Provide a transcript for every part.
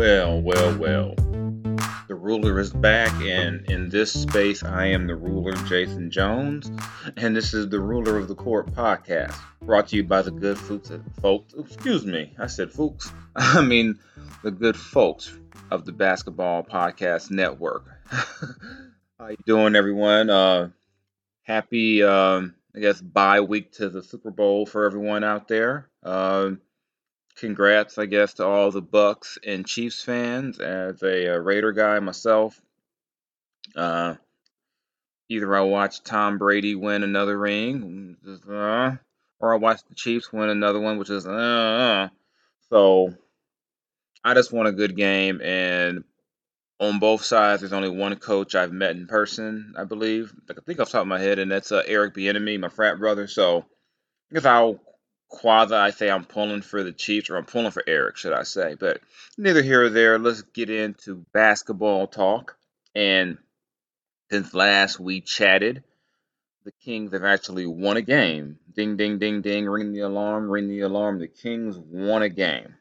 Well, well, well. The ruler is back, and in this space, I am the ruler, Jason Jones, and this is the Ruler of the Court podcast, brought to you by the good folks. folks excuse me, I said folks. I mean the good folks of the Basketball Podcast Network. How you doing, everyone? Uh, happy, um, I guess, bye week to the Super Bowl for everyone out there. Um, congrats, I guess, to all the Bucs and Chiefs fans. As a, uh, Raider guy myself, uh, either I watch Tom Brady win another ring, uh, or I watch the Chiefs win another one, which is uh, so. I just want a good game, and on both sides, there's only one coach I've met in person, I believe. I think off the top of my head, and that's Eric Bieniemy, my frat brother. So I guess I'll quasi I say I'm pulling for the Chiefs, or I'm pulling for Eric, should I say? But neither here or there. Let's get into basketball talk. And since last we chatted, the Kings have actually won a game. Ding, ding, ding, ding. Ring the alarm. Ring the alarm. The Kings won a game.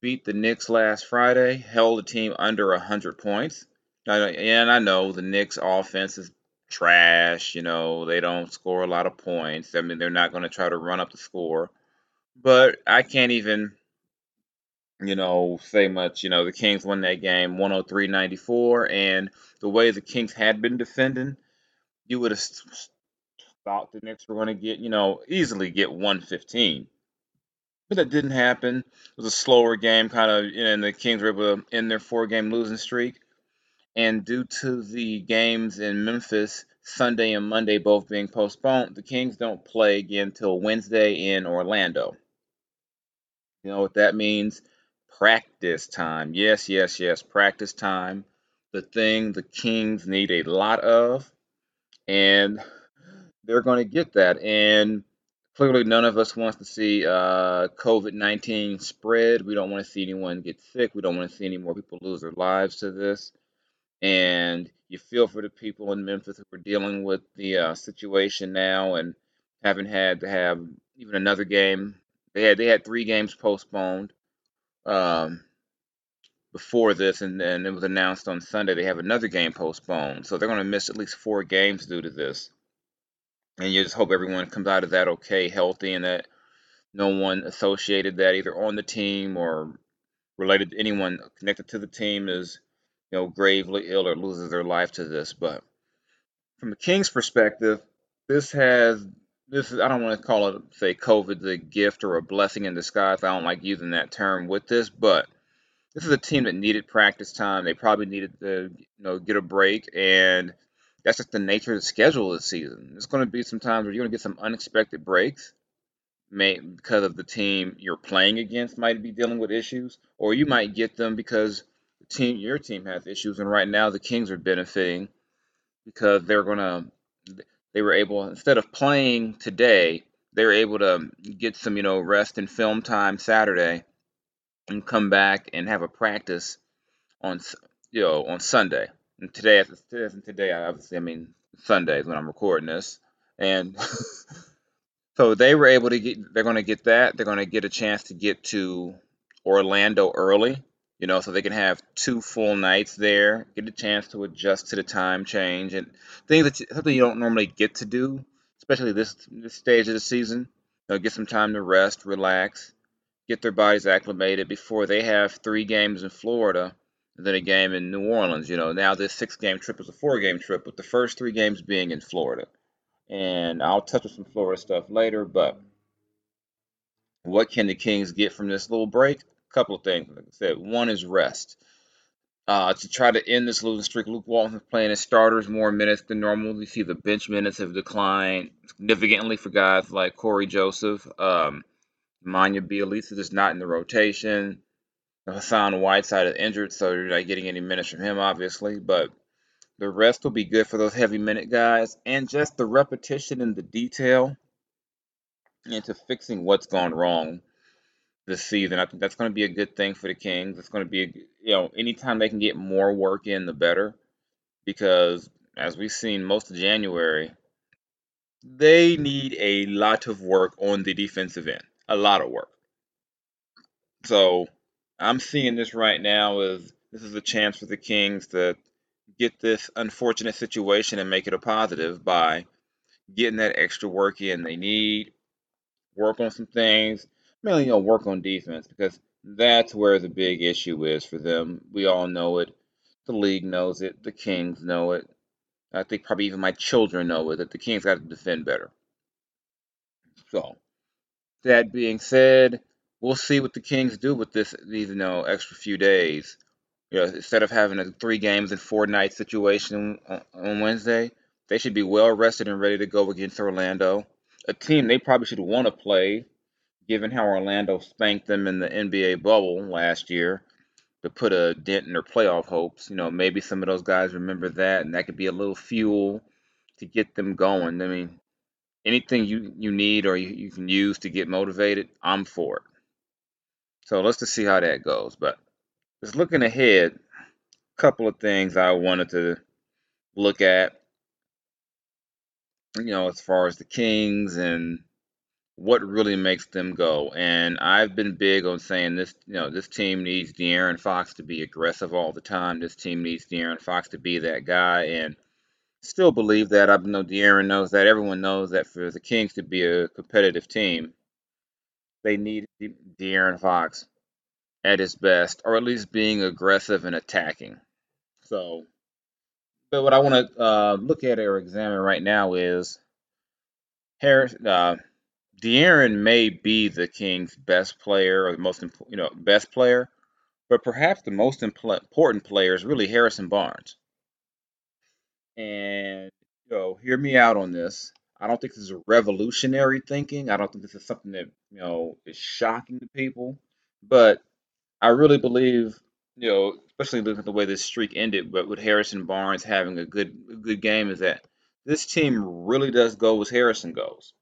Beat the Knicks last Friday. Held the team under 100 points. And I know the Knicks offense is trash. You know, they don't score a lot of points. I mean, they're not going to try to run up the score. But I can't even, you know, say much. You know, the Kings won that game 103 94. And the way the Kings had been defending, you would have thought the Knicks were going to get, you know, easily get 115. But that didn't happen. It was a slower game, kind of, and the Kings were able to end their four game losing streak. And due to the games in Memphis, Sunday and Monday both being postponed, the Kings don't play again until Wednesday in Orlando. You know what that means? Practice time. Yes, yes, yes, practice time. The thing the Kings need a lot of, and they're going to get that. And clearly, none of us wants to see uh, COVID 19 spread. We don't want to see anyone get sick. We don't want to see any more people lose their lives to this and you feel for the people in Memphis who are dealing with the uh, situation now and haven't had to have even another game. They had they had three games postponed um, before this, and then it was announced on Sunday they have another game postponed. So they're going to miss at least four games due to this. And you just hope everyone comes out of that okay, healthy, and that no one associated that either on the team or related to anyone connected to the team is you know, gravely ill or loses their life to this. But from a King's perspective, this has this is I don't want to call it say COVID the gift or a blessing in disguise. I don't like using that term with this, but this is a team that needed practice time. They probably needed to you know get a break, and that's just the nature of the schedule this season. There's going to be some times where you're going to get some unexpected breaks, may because of the team you're playing against might be dealing with issues, or you might get them because team your team has issues, and right now the Kings are benefiting because they're gonna they were able instead of playing today, they were able to get some you know rest and film time Saturday, and come back and have a practice on you know on Sunday. And today, today, obviously, I mean Sunday is when I'm recording this, and so they were able to get. They're going to get that. They're going to get a chance to get to Orlando early you know, so they can have two full nights there, get a chance to adjust to the time change, and things that something you don't normally get to do, especially this this stage of the season. You know, get some time to rest, relax, get their bodies acclimated before they have three games in Florida and then a game in New Orleans. You know, now this six game trip is a four game trip, with the first three games being in Florida. And I'll touch on some Florida stuff later, but what can the Kings get from this little break? Couple of things. Like I said, one is rest. Uh, to try to end this losing streak, Luke Walton is playing his starters more minutes than normal. You see the bench minutes have declined significantly for guys like Corey Joseph. Um, Manya Bjelica is not in the rotation. Hassan Whiteside is injured, so you're not getting any minutes from him, obviously. But the rest will be good for those heavy minute guys. And just the repetition and the detail into fixing what's gone wrong this season. I think that's going to be a good thing for the Kings. It's going to be, a, you know, anytime they can get more work in, the better. Because as we've seen most of January, they need a lot of work on the defensive end. A lot of work. So I'm seeing this right now as this is a chance for the Kings to get this unfortunate situation and make it a positive by getting that extra work in. They need work on some things, mainly you know work on defense because that's where the big issue is for them. We all know it. The league knows it. The Kings know it. I think probably even my children know it that the Kings got to defend better. So, that being said, we'll see what the Kings do with this these you know extra few days. You know, instead of having a three games and four night situation on Wednesday, they should be well rested and ready to go against Orlando, a team they probably should want to play, given how Orlando spanked them in the NBA bubble last year to put a dent in their playoff hopes. You know, maybe some of those guys remember that, and that could be a little fuel to get them going. I mean, anything you, you need or you, you can use to get motivated, I'm for it. So let's just see how that goes. But just looking ahead, a couple of things I wanted to look at. You know, as far as the Kings and what really makes them go. And I've been big on saying this, you know, this team needs De'Aaron Fox to be aggressive all the time. This team needs De'Aaron Fox to be that guy. And still believe that. I know De'Aaron knows that. Everyone knows that for the Kings to be a competitive team, they need De- De'Aaron Fox at his best, or at least being aggressive and attacking. So, but what I want to uh, look at or examine right now is Harris. Uh, De'Aaron may be the Kings' best player or the most you know best player, but perhaps the most important player is really Harrison Barnes. And you know, hear me out on this. I don't think this is revolutionary thinking. I don't think this is something that you know is shocking to people, but I really believe you know, especially looking at the way this streak ended, but with Harrison Barnes having a good a good game, is that this team really does go as Harrison goes.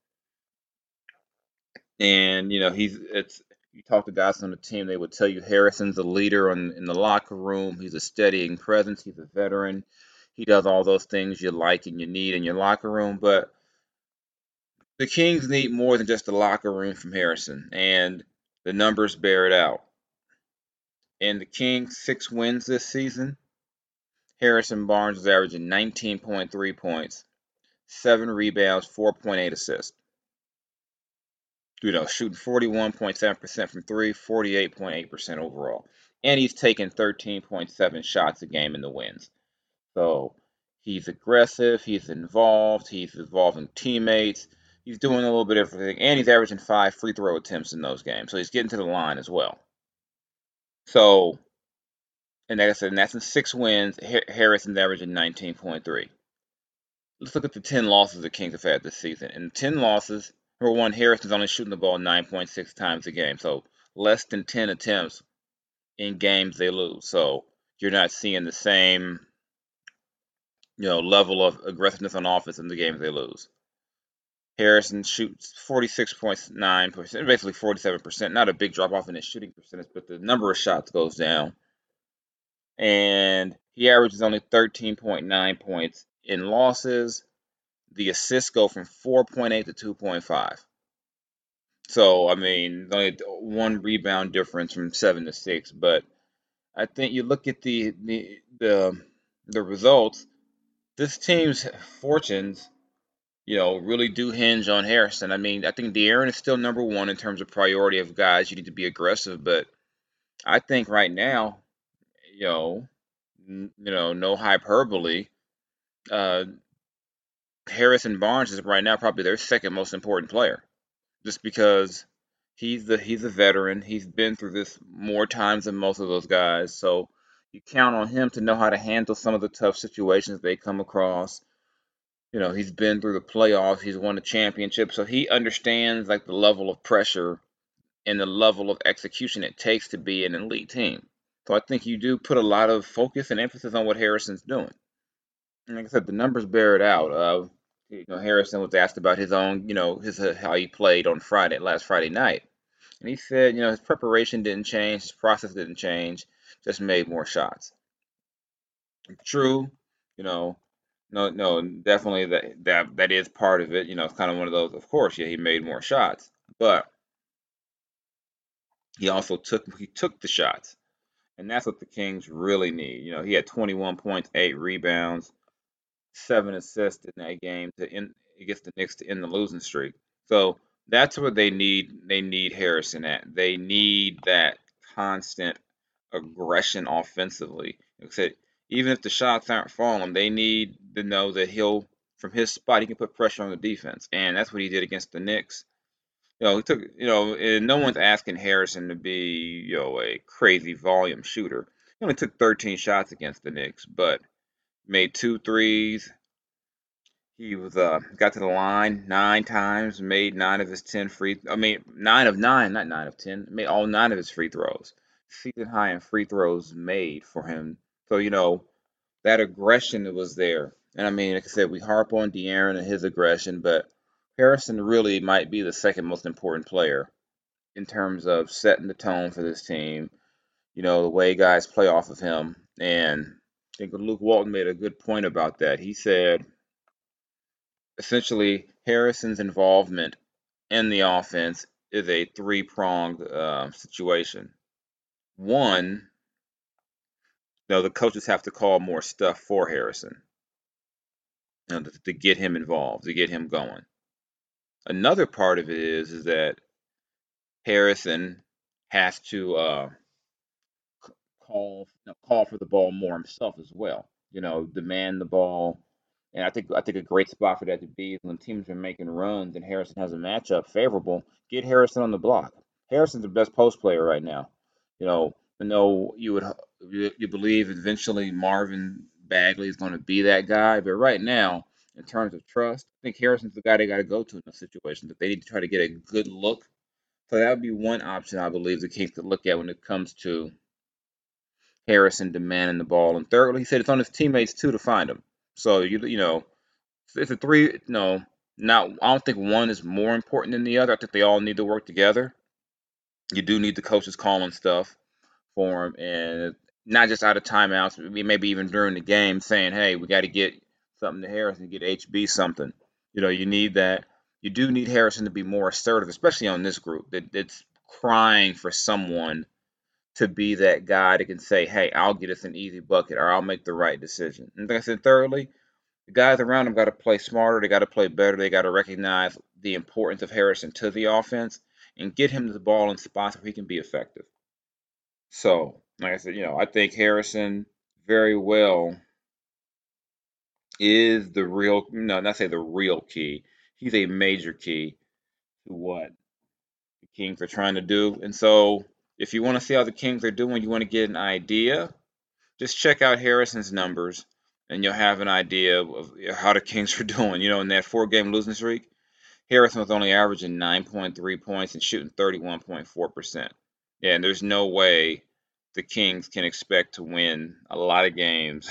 And you know, he's it's you talk to guys on the team, they would tell you Harrison's a leader in, in the locker room. He's a steadying presence. He's a veteran. He does all those things you like and you need in your locker room. But the Kings need more than just the locker room from Harrison, and the numbers bear it out. In the Kings' six wins this season, Harrison Barnes is averaging 19.3 points, seven rebounds, 4.8 assists you know, shooting 41.7% from three, 48.8% overall. And he's taking 13.7 shots a game in the wins. So he's aggressive, he's involved, he's involving teammates, he's doing a little bit of everything, and he's averaging five free throw attempts in those games. So he's getting to the line as well. So, and like I said, and that's in six wins. Harrison's averaging 19.3. Let's look at the 10 losses the Kings have had this season. In 10 losses, Number one, Harrison's only shooting the ball 9.6 times a game, so less than 10 attempts in games they lose. So you're not seeing the same, you know, level of aggressiveness on offense in the games they lose. Harrison shoots 46.9%, basically 47%. Not a big drop off in his shooting percentage, but the number of shots goes down. And he averages only 13.9 points in losses the assists go from 4.8 to 2.5. So, I mean, only one rebound difference from seven to six. But I think you look at the the the, the results. This team's fortunes, you know, really do hinge on Harrison. I mean, I think De'Aaron is still number one in terms of priority of guys. You need to be aggressive, but I think right now, you know, n- you know, no hyperbole. Uh, Harrison Barnes is right now probably their second most important player, just because he's the he's a veteran. He's been through this more times than most of those guys, so you count on him to know how to handle some of the tough situations they come across. You know, he's been through the playoffs. He's won a championship, so he understands like the level of pressure and the level of execution it takes to be an elite team. So I think you do put a lot of focus and emphasis on what Harrison's doing. And like I said, the numbers bear it out. Uh, you know, Harrison was asked about his own, you know, his uh, how he played on Friday, last Friday night, and he said, you know, his preparation didn't change, his process didn't change, just made more shots. True, you know, no, no, definitely that that that is part of it. You know, it's kind of one of those. Of course, yeah, he made more shots, but he also took he took the shots, and that's what the Kings really need. You know, he had 21 points, eight rebounds, seven assists in that game to end against the Knicks to end the losing streak. So that's what they need. They need Harrison at. They need that constant aggression offensively. Said, even if the shots aren't falling, they need to know that he'll from his spot he can put pressure on the defense, and that's what he did against the Knicks. You know, he took you know, and no one's asking Harrison to be you know a crazy volume shooter. He only took 13 shots against the Knicks, but made two threes, he was uh got to the line nine times, made nine of his ten free. I mean nine of nine, not nine of ten. Made all nine of his free throws. Season high in free throws made for him. So you know that aggression was there. And I mean, like I said, we harp on De'Aaron and his aggression, but Harrison really might be the second most important player in terms of setting the tone for this team. You know the way guys play off of him, and think Luke Walton made a good point about that. He said essentially Harrison's involvement in the offense is a three pronged uh, situation. One, you know, the coaches have to call more stuff for Harrison you know, to, to get him involved, to get him going. Another part of it is is that Harrison has to uh, call you know, call for the ball more himself as well. You know, demand the ball and I think I think a great spot for that to be is when teams are making runs and Harrison has a matchup favorable. Get Harrison on the block. Harrison's the best post player right now. You know, I know you would you, believe eventually Marvin Bagley is going to be that guy, but right now, in terms of trust, I think Harrison's the guy they got to go to in a situation that they need to try to get a good look. So that would be one option I believe the Kings could look at when it comes to Harrison demanding the ball. And thirdly, he said it's on his teammates too to find him. So you you know, it's a three. No, not. I don't think one is more important than the other. I think they all need to work together. You do need the coaches calling stuff for him, and not just out of timeouts. Maybe even during the game, saying, "Hey, we got to get something to Harrison, get HB something." You know, you need that. You do need Harrison to be more assertive, especially on this group that it's crying for someone to be that guy that can say, hey, I'll get us an easy bucket or I'll make the right decision. And like I said, thirdly, the guys around him got to play smarter. They got to play better. They got to recognize the importance of Harrison to the offense and get him the ball in spots where he can be effective. So, like I said, you know, I think Harrison very well is the real, no, not say the real key. He's a major key to what the Kings are trying to do. And so if you want to see how the Kings are doing, you want to get an idea, just check out Harrison's numbers and you'll have an idea of how the Kings are doing. You know, in that four game losing streak, Harrison was only averaging 9.3 points and shooting 31.4%. Yeah, and there's no way the Kings can expect to win a lot of games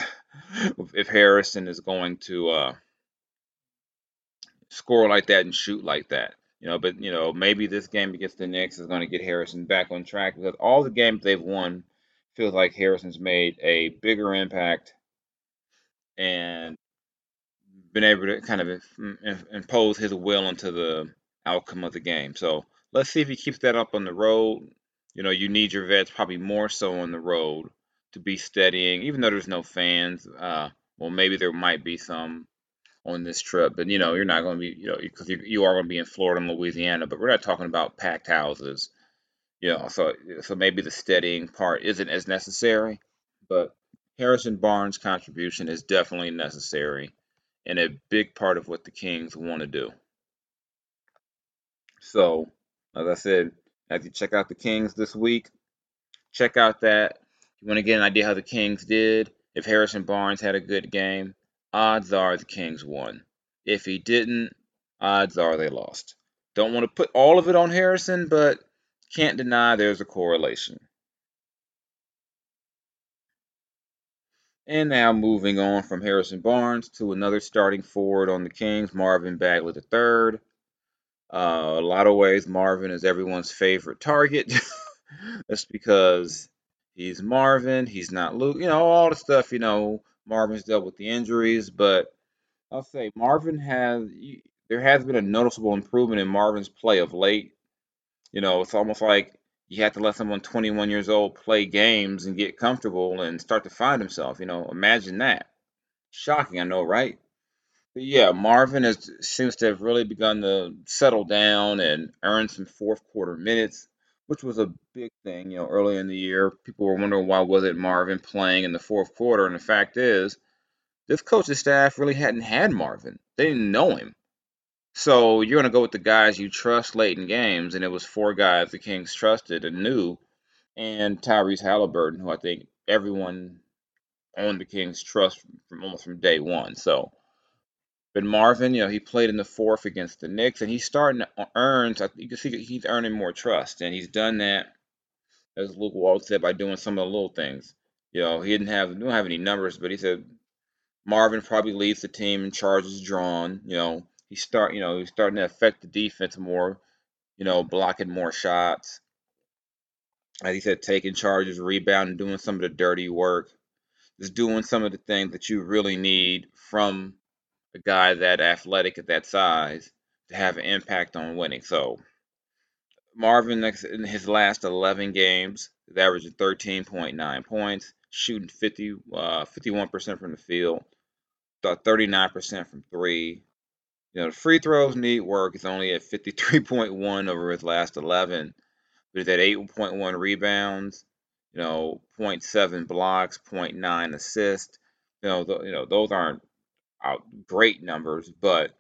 if Harrison is going to uh, score like that and shoot like that. You know, but you know, maybe this game against the Knicks is going to get Harrison back on track because all the games they've won feels like Harrison's made a bigger impact and been able to kind of impose his will into the outcome of the game. So let's see if he keeps that up on the road. You know, you need your vets probably more so on the road to be steadying, even though there's no fans. Uh, well, maybe there might be some on this trip. But you know, you're not going to be, you know, because you, are going to be in Florida and Louisiana, but we're not talking about packed houses. You know, so so maybe the steadying part isn't as necessary, but Harrison Barnes' contribution is definitely necessary and a big part of what the Kings want to do. So, as I said, as you check out the Kings this week, check out that. You want to get an idea how the Kings did. If Harrison Barnes had a good game, odds are the Kings won. If he didn't, odds are they lost. Don't want to put all of it on Harrison, but can't deny there's a correlation. And now moving on from Harrison Barnes to another starting forward on the Kings, Marvin Bagley III. Uh, a lot of ways, Marvin is everyone's favorite target. That's because he's Marvin, he's not Luke, you know, all the stuff, you know, Marvin's dealt with the injuries, but I'll say Marvin has there has been a noticeable improvement in Marvin's play of late. You know, it's almost like you have to let someone 21 years old play games and get comfortable and start to find himself. You know, imagine that. Shocking, I know, right? But yeah, Marvin has seems to have really begun to settle down and earn some fourth quarter minutes, which was a big thing. You know, early in the year, people were wondering why wasn't Marvin playing in the fourth quarter, and the fact is, this coaching staff really hadn't had Marvin. They didn't know him. So you're to go with the guys you trust late in games, and it was four guys the Kings trusted and knew, and Tyrese Halliburton, who I think everyone on the Kings trust from almost from day one. So, but Marvin, you know, he played in the fourth against the Knicks, and he's starting to earn. You can see he's earning more trust, and he's done that, as Luke Walton said, by doing some of the little things. You know, he didn't have don't have any numbers, but he said Marvin probably leads the team in charges drawn. You know, he's start you know he's starting to affect the defense more, you know, blocking more shots. As he said, taking charges, rebounding, doing some of the dirty work, just doing some of the things that you really need from a guy that athletic at that size to have an impact on winning. So Marvin in his last 11 games is averaging 13.9 points, shooting 50 uh, 51% from the field, 39% from three, you know, the free throws need work. It's only at 53.1 over his last 11, but he's at 8.1 rebounds, you know, 0.7 blocks, 0.9 assists. You know, th- you know those aren't out great numbers, but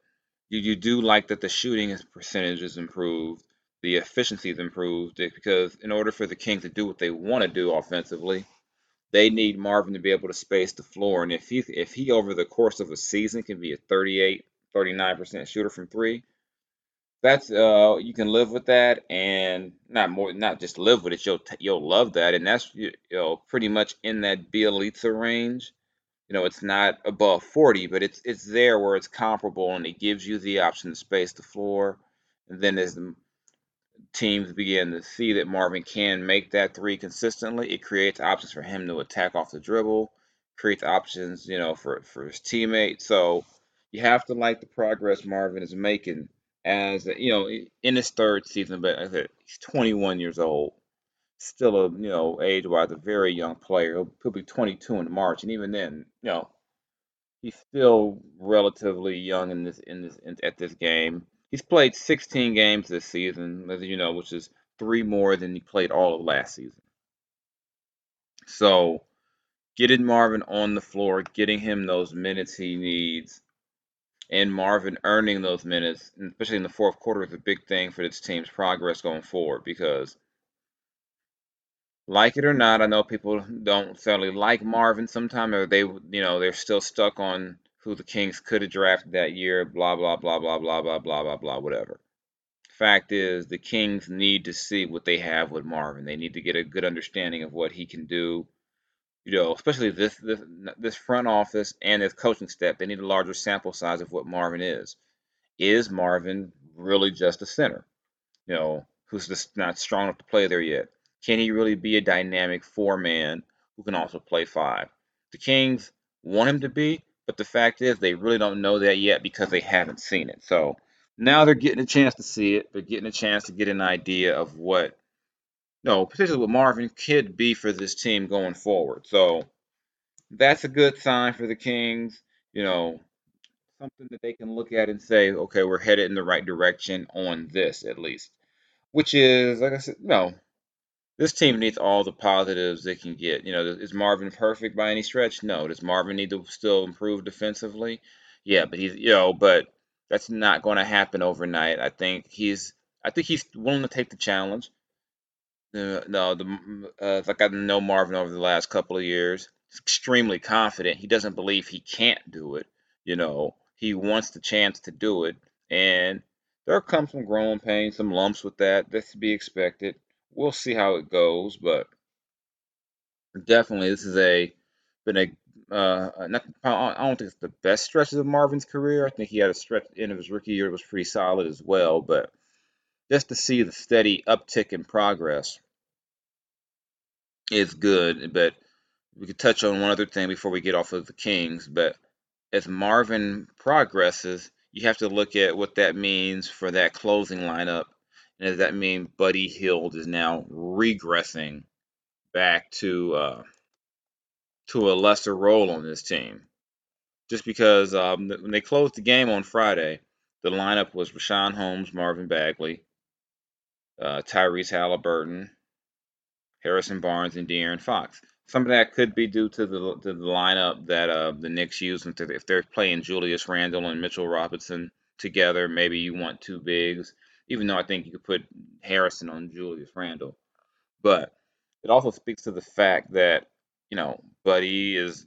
you, you do like that the shooting percentage is improved, the efficiency is improved, because in order for the Kings to do what they want to do offensively, they need Marvin to be able to space the floor. And if he if he over the course of a season can be a 38 39% shooter from three. That's uh you can live with that and not more not just live with it you'll you'll love that and that's you know pretty much in that Bjelica range. You know it's not above 40 but it's it's there where it's comparable and it gives you the option to space the floor and then as the teams begin to see that Marvin can make that three consistently, it creates options for him to attack off the dribble, creates options, you know, for for his teammates. So you have to like the progress Marvin is making as you know in his third season. But he's 21 years old, still a you know age-wise a very young player. He'll, he'll be 22 in March, and even then, you know, he's still relatively young in this in this in, at this game. He's played 16 games this season, as you know, which is three more than he played all of last season. So, getting Marvin on the floor, getting him those minutes he needs, and Marvin earning those minutes, especially in the fourth quarter, is a big thing for this team's progress going forward because, like it or not, I know people don't necessarily like Marvin sometimes, or they, you know, they're still stuck on who the Kings could have drafted that year, blah, blah, blah, blah, blah, blah, blah, blah, blah, whatever. Fact is, the Kings need to see what they have with Marvin. They need to get a good understanding of what he can do you know, especially this this this front office and this coaching staff, they need a larger sample size of what Marvin is. Is Marvin really just a center? You know, who's just not strong enough to play there yet? Can he really be a dynamic four man who can also play five? The Kings want him to be, but the fact is they really don't know that yet because they haven't seen it. So now they're getting a chance to see it. They're getting a chance to get an idea of what no, particularly what Marvin could be for this team going forward. So that's a good sign for the Kings. You know, something that they can look at and say, okay, we're headed in the right direction on this at least. Which is, like I said, no, this team needs all the positives they can get. You know, is Marvin perfect by any stretch? No. Does Marvin need to still improve defensively? Yeah, but he's, you know, but that's not going to happen overnight. I think he's, I think he's willing to take the challenge. Uh, no, the uh, like I know Marvin over the last couple of years. He's extremely confident. He doesn't believe he can't do it. You know, he wants the chance to do it, and there come some growing pains, some lumps with that. That's to be expected. We'll see how it goes, but definitely this is a been a uh, not, I don't think it's the best stretches of Marvin's career. I think he had a stretch at the end of his rookie year that was pretty solid as well, but just to see the steady uptick in progress is good. But we could touch on one other thing before we get off of the Kings. But as Marvin progresses, you have to look at what that means for that closing lineup And does that mean Buddy Hield is now regressing back to uh, to a lesser role on this team? Just because um, when they closed the game on Friday, the lineup was Richaun Holmes, Marvin Bagley, uh, Tyrese Halliburton, Harrison Barnes, and De'Aaron Fox. Some of that could be due to the to the lineup that uh, the Knicks use. If they're playing Julius Randle and Mitchell Robinson together, maybe you want two bigs. Even though I think you could put Harrison on Julius Randle, but it also speaks to the fact that you know Buddy is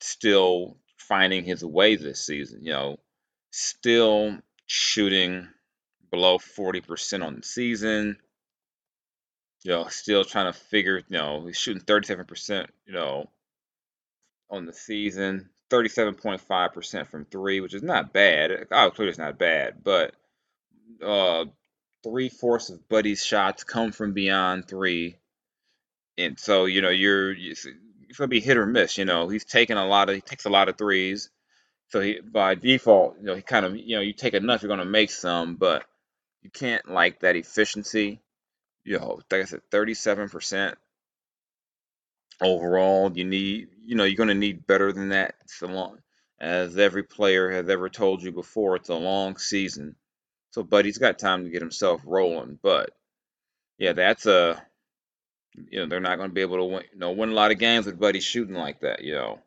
still finding his way this season. You know, still shooting below 40% on the season. You know, still trying to figure, you know, he's shooting 37%, you know, on the season, 37.5% from three, which is not bad. Obviously, it's not bad, but uh, three fourths of Buddy's shots come from beyond three. And so, you know, you're, it's, to be hit or miss. You know, he's taking a lot of, he takes a lot of threes. So he, by default, you know, he kind of, you know, you take enough, you're to make some, but you can't like that efficiency. You know, like I said, 37% overall. You need, you know, you're going to need better than that. A long, as every player has ever told you before, it's a long season. So Buddy's got time to get himself rolling. But yeah, that's a, you know, they're not going to be able to win, you know, win a lot of games with Buddy shooting like that, you know.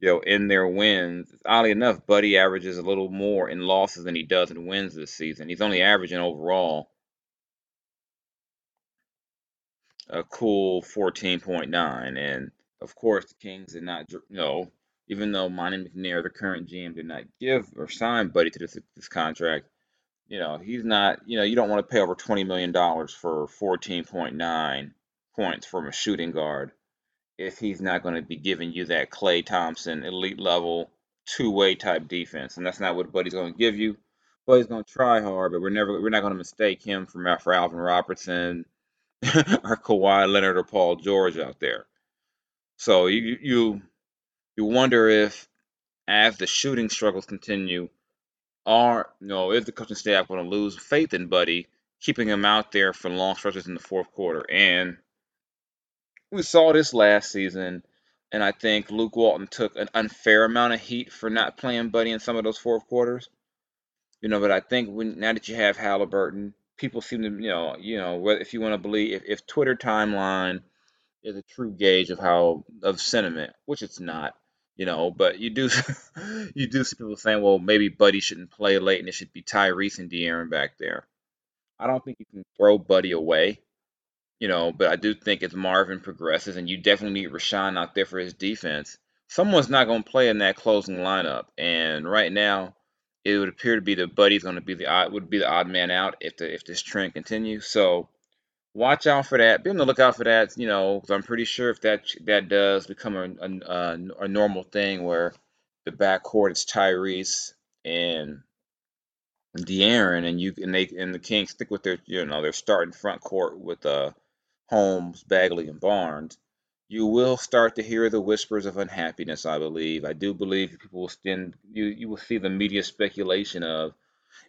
you know, in their wins. Oddly enough, Buddy averages a little more in losses than he does in wins this season. He's only averaging overall a cool 14.9. And of course, the Kings did not, you know, even though Monte McNair, the current GM, did not give or sign Buddy to this, this contract, you know, he's not, you know, you don't want to pay over $20 million for 14.9 points from a shooting guard if he's not going to be giving you that Klay Thompson elite level two way type defense. And that's not what Buddy's going to give you. Buddy's going to try hard, but we're never we're not going to mistake him for, for Alvin Robertson or Kawhi Leonard or Paul George out there. So you you you wonder if as the shooting struggles continue, are you know, is the coaching staff going to lose faith in Buddy, keeping him out there for long stretches in the fourth quarter? And we saw this last season, and I think Luke Walton took an unfair amount of heat for not playing Buddy in some of those fourth quarters. You know, but I think when now that you have Halliburton, people seem to, you know, you know, if you want to believe, if, if Twitter timeline is a true gauge of how of sentiment, which it's not, you know, but you do you do see people saying, well, maybe Buddy shouldn't play late and it should be Tyrese and De'Aaron back there. I don't think you can throw Buddy away you know, but I do think as Marvin progresses, and you definitely need Richaun out there for his defense, someone's not going to play in that closing lineup. And right now, it would appear to be that Buddy's going to be the odd would be the odd man out if the if this trend continues. So watch out for that. Be on the lookout for that. You know, because I'm pretty sure if that that does become a, a, a normal thing where the backcourt is Tyrese and De'Aaron, and you and they and the Kings stick with their you know their starting front court with uh Holmes, Bagley, and Barnes, you will start to hear the whispers of unhappiness. I believe. I do believe people will stand. You you will see the media speculation of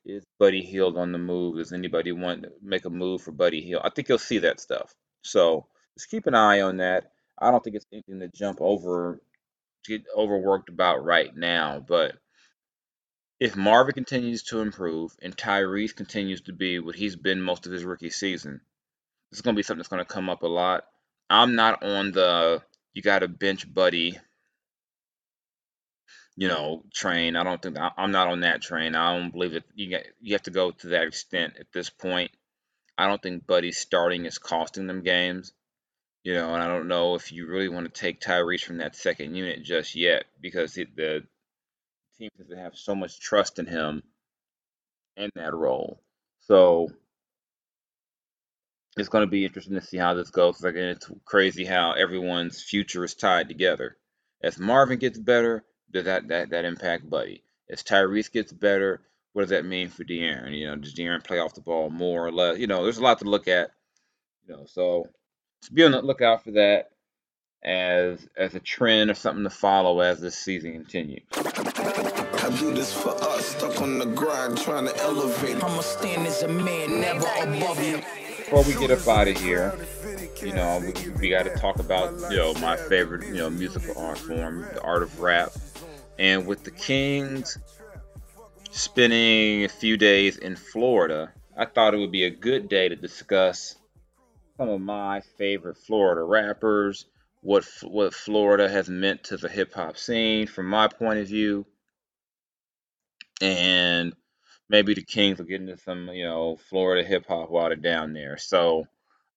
is Buddy Hield on the move? Does anybody want to make a move for Buddy Hield? I think you'll see that stuff. So just keep an eye on that. I don't think it's anything to jump over, get overworked about right now. But if Marvin continues to improve and Tyrese continues to be what he's been most of his rookie season, this is going to be something that's going to come up a lot. I'm not on the you got to bench Buddy, you know, train. I don't think I'm not on that train. I don't believe it. You get, you have to go to that extent at this point. I don't think Buddy starting is costing them games. You know, and I don't know if you really want to take Tyrese from that second unit just yet because it, the team to have so much trust in him in that role. So it's going to be interesting to see how this goes. Again, it's crazy how everyone's future is tied together. As Marvin gets better, does that that that impact Buddy? As Tyrese gets better, what does that mean for De'Aaron? You know, does De'Aaron play off the ball more or less? You know, there's a lot to look at. You know, so to be on the lookout for that as as a trend or something to follow as this season continues. I do this for us, stuck on the grind, trying to elevate. I'ma stand as a man, never above you. Before we get up out of here, you know, we, we got to talk about, you know, my favorite, you know, musical art form, the art of rap. And with the Kings spending a few days in Florida, I thought it would be a good day to discuss some of my favorite Florida rappers, what what Florida has meant to the hip hop scene from my point of view, and maybe the Kings will get into some you know Florida hip hop while they're down there. So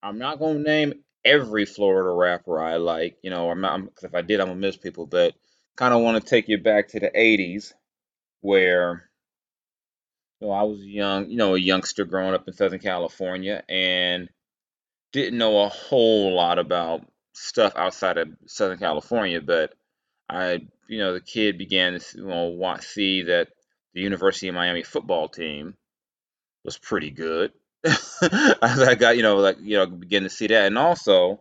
I'm not gonna name every Florida rapper I like. You know, I'm not because if I did, I'm gonna miss people. But kind of want to take you back to the '80s where you know I was young, you know, a youngster growing up in Southern California, and didn't know a whole lot about stuff outside of Southern California, but I, you know, the kid began to you know, want see that the University of Miami football team was pretty good. I got, you know, like, you know, begin to see that. And also,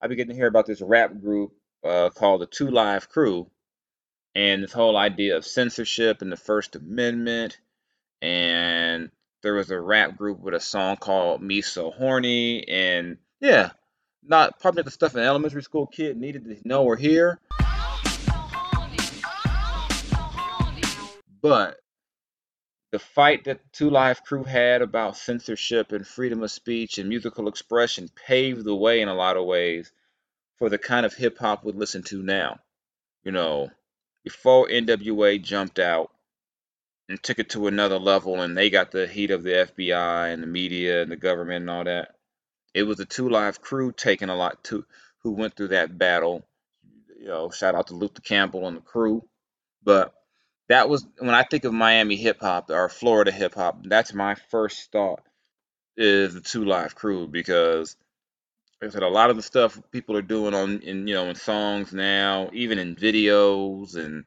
I began to hear about this rap group uh, called the Two Live Crew and this whole idea of censorship and the First Amendment. And there was a rap group with a song called Me So Horny. And yeah, not probably the stuff an elementary school kid needed to know or hear. But the fight that Two Live Crew had about censorship and freedom of speech and musical expression paved the way in a lot of ways for the kind of hip hop we listen to now. You know, before NWA jumped out and took it to another level and they got the heat of the FBI and the media and the government and all that it was the two live crew taking a lot to who went through that battle. You know, shout out to Luther Campbell and the crew. But that was when I think of Miami hip hop or Florida hip hop, that's my first thought is the two live crew because like I said a lot of the stuff people are doing on in you know in songs now, even in videos and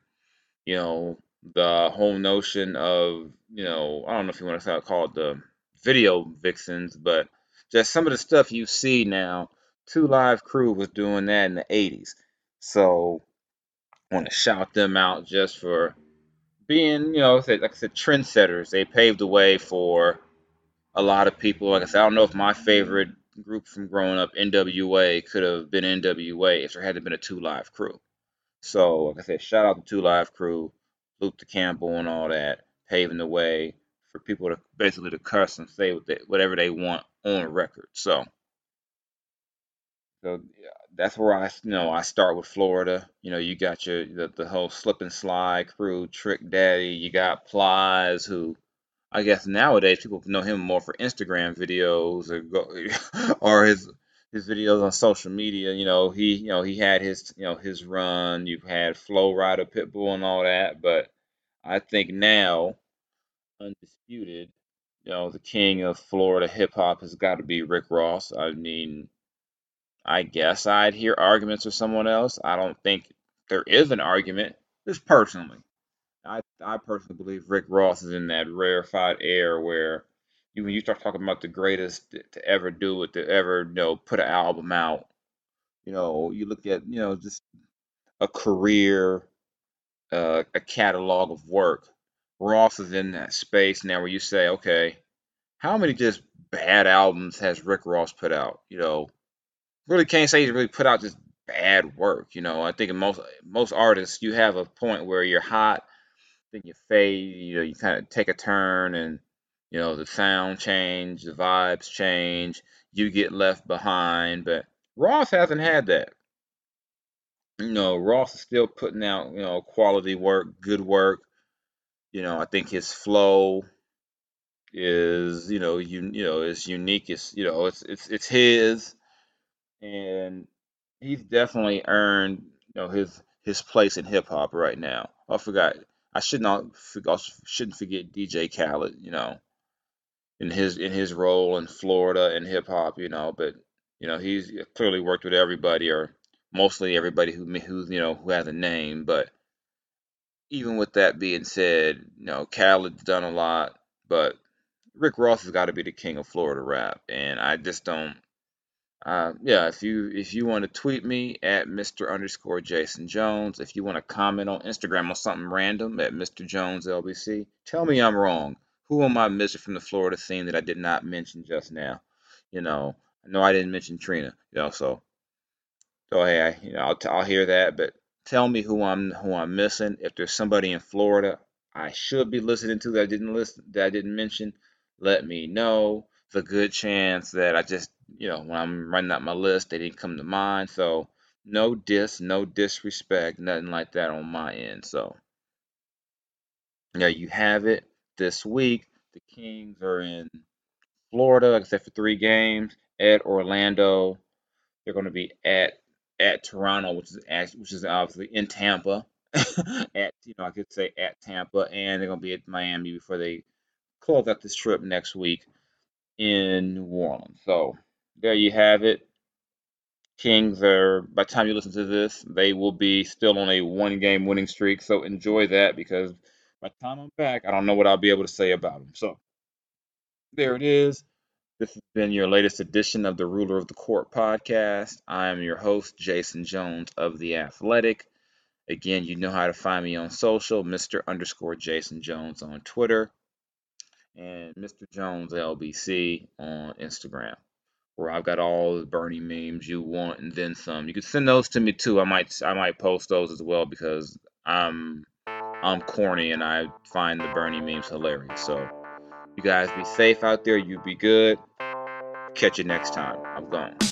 you know the whole notion of you know I don't know if you want to call it the video vixens, but just some of the stuff you see now. Two Live Crew was doing that in the 80s. So I want to shout them out just for being, you know, like I said, trendsetters. They paved the way for a lot of people. Like I said, I don't know if my favorite group from growing up, NWA, could have been NWA if there hadn't been a Two Live Crew. So, like I said, shout out to Two Live Crew, Luther Campbell, and all that, paving the way for people to basically to cuss and say whatever they want on record. So, so that's where I you know I start with Florida. You know, you got your the, the whole slip and slide crew, Trick Daddy. You got Plies, who I guess nowadays people know him more for Instagram videos or go, or his his videos on social media. You know, he you know he had his you know his run. You've had Flo Rida, Pitbull, and all that, but I think now, undisputed, you know, the king of Florida hip hop has got to be Rick Ross. I mean, I guess I'd hear arguments with someone else. I don't think there is an argument, just personally. I, I personally believe Rick Ross is in that rarefied air where you, when you start talking about the greatest to ever do it, to ever you know put an album out, you know, you look at you know just a career, uh, a catalog of work. Ross is in that space now where you say, okay, how many just bad albums has Rick Ross put out? You know, really can't say he's really put out just bad work. You know, I think in most most artists, you have a point where you're hot, then you fade. You know, you kind of take a turn, and you know the sound change, the vibes change, you get left behind. But Ross hasn't had that. You know, Ross is still putting out you know quality work, good work. You know, I think his flow is you know you you know is unique. It's you know it's it's it's his, and he's definitely earned you know his his place in hip hop right now. I forgot. I should not shouldn't forget DJ Khaled. You know, in his in his role in Florida and hip hop. You know, but you know he's clearly worked with everybody or mostly everybody who who you know who has a name. But even with that being said, you know Khaled's done a lot, but Rick Ross has got to be the king of Florida rap, and I just don't. Uh, yeah, if you if you want to tweet me at Mr. underscore Jason Jones, if you want to comment on Instagram on something random at Mr. Jones LBC, tell me I'm wrong. Who am I missing from the Florida scene that I did not mention just now? You know, I know I didn't mention Trina. You know, so so hey, I, you know, I'll, t- I'll hear that, but tell me who I'm who I'm missing. If there's somebody in Florida I should be listening to that I didn't listen that I didn't mention, let me know. A good chance that I just you know when I'm running out my list they didn't come to mind. So no dis, no disrespect, nothing like that on my end. So yeah, you have it. This week the Kings are in Florida, except for three games at Orlando. They're going to be at at Toronto, which is actually, which is obviously in Tampa. at you know I could say at Tampa, and they're going to be at Miami before they close out this trip next week in New Orleans. So there you have it. Kings are by the time you listen to this, they will be still on a one game winning streak. So enjoy that because by the time I'm back, I don't know what I'll be able to say about them. So there it is. This has been your latest edition of the Ruler of the Court podcast. I am your host, Jason Jones of The Athletic. Again, you know how to find me on social, Mr. underscore Jason Jones on Twitter, and Mr. Jones LBC on Instagram, where I've got all the Bernie memes you want and then some. You can send those to me too. I might I might post those as well because I'm I'm corny and I find the Bernie memes hilarious. So you guys be safe out there. You be good. Catch you next time. I'm gone.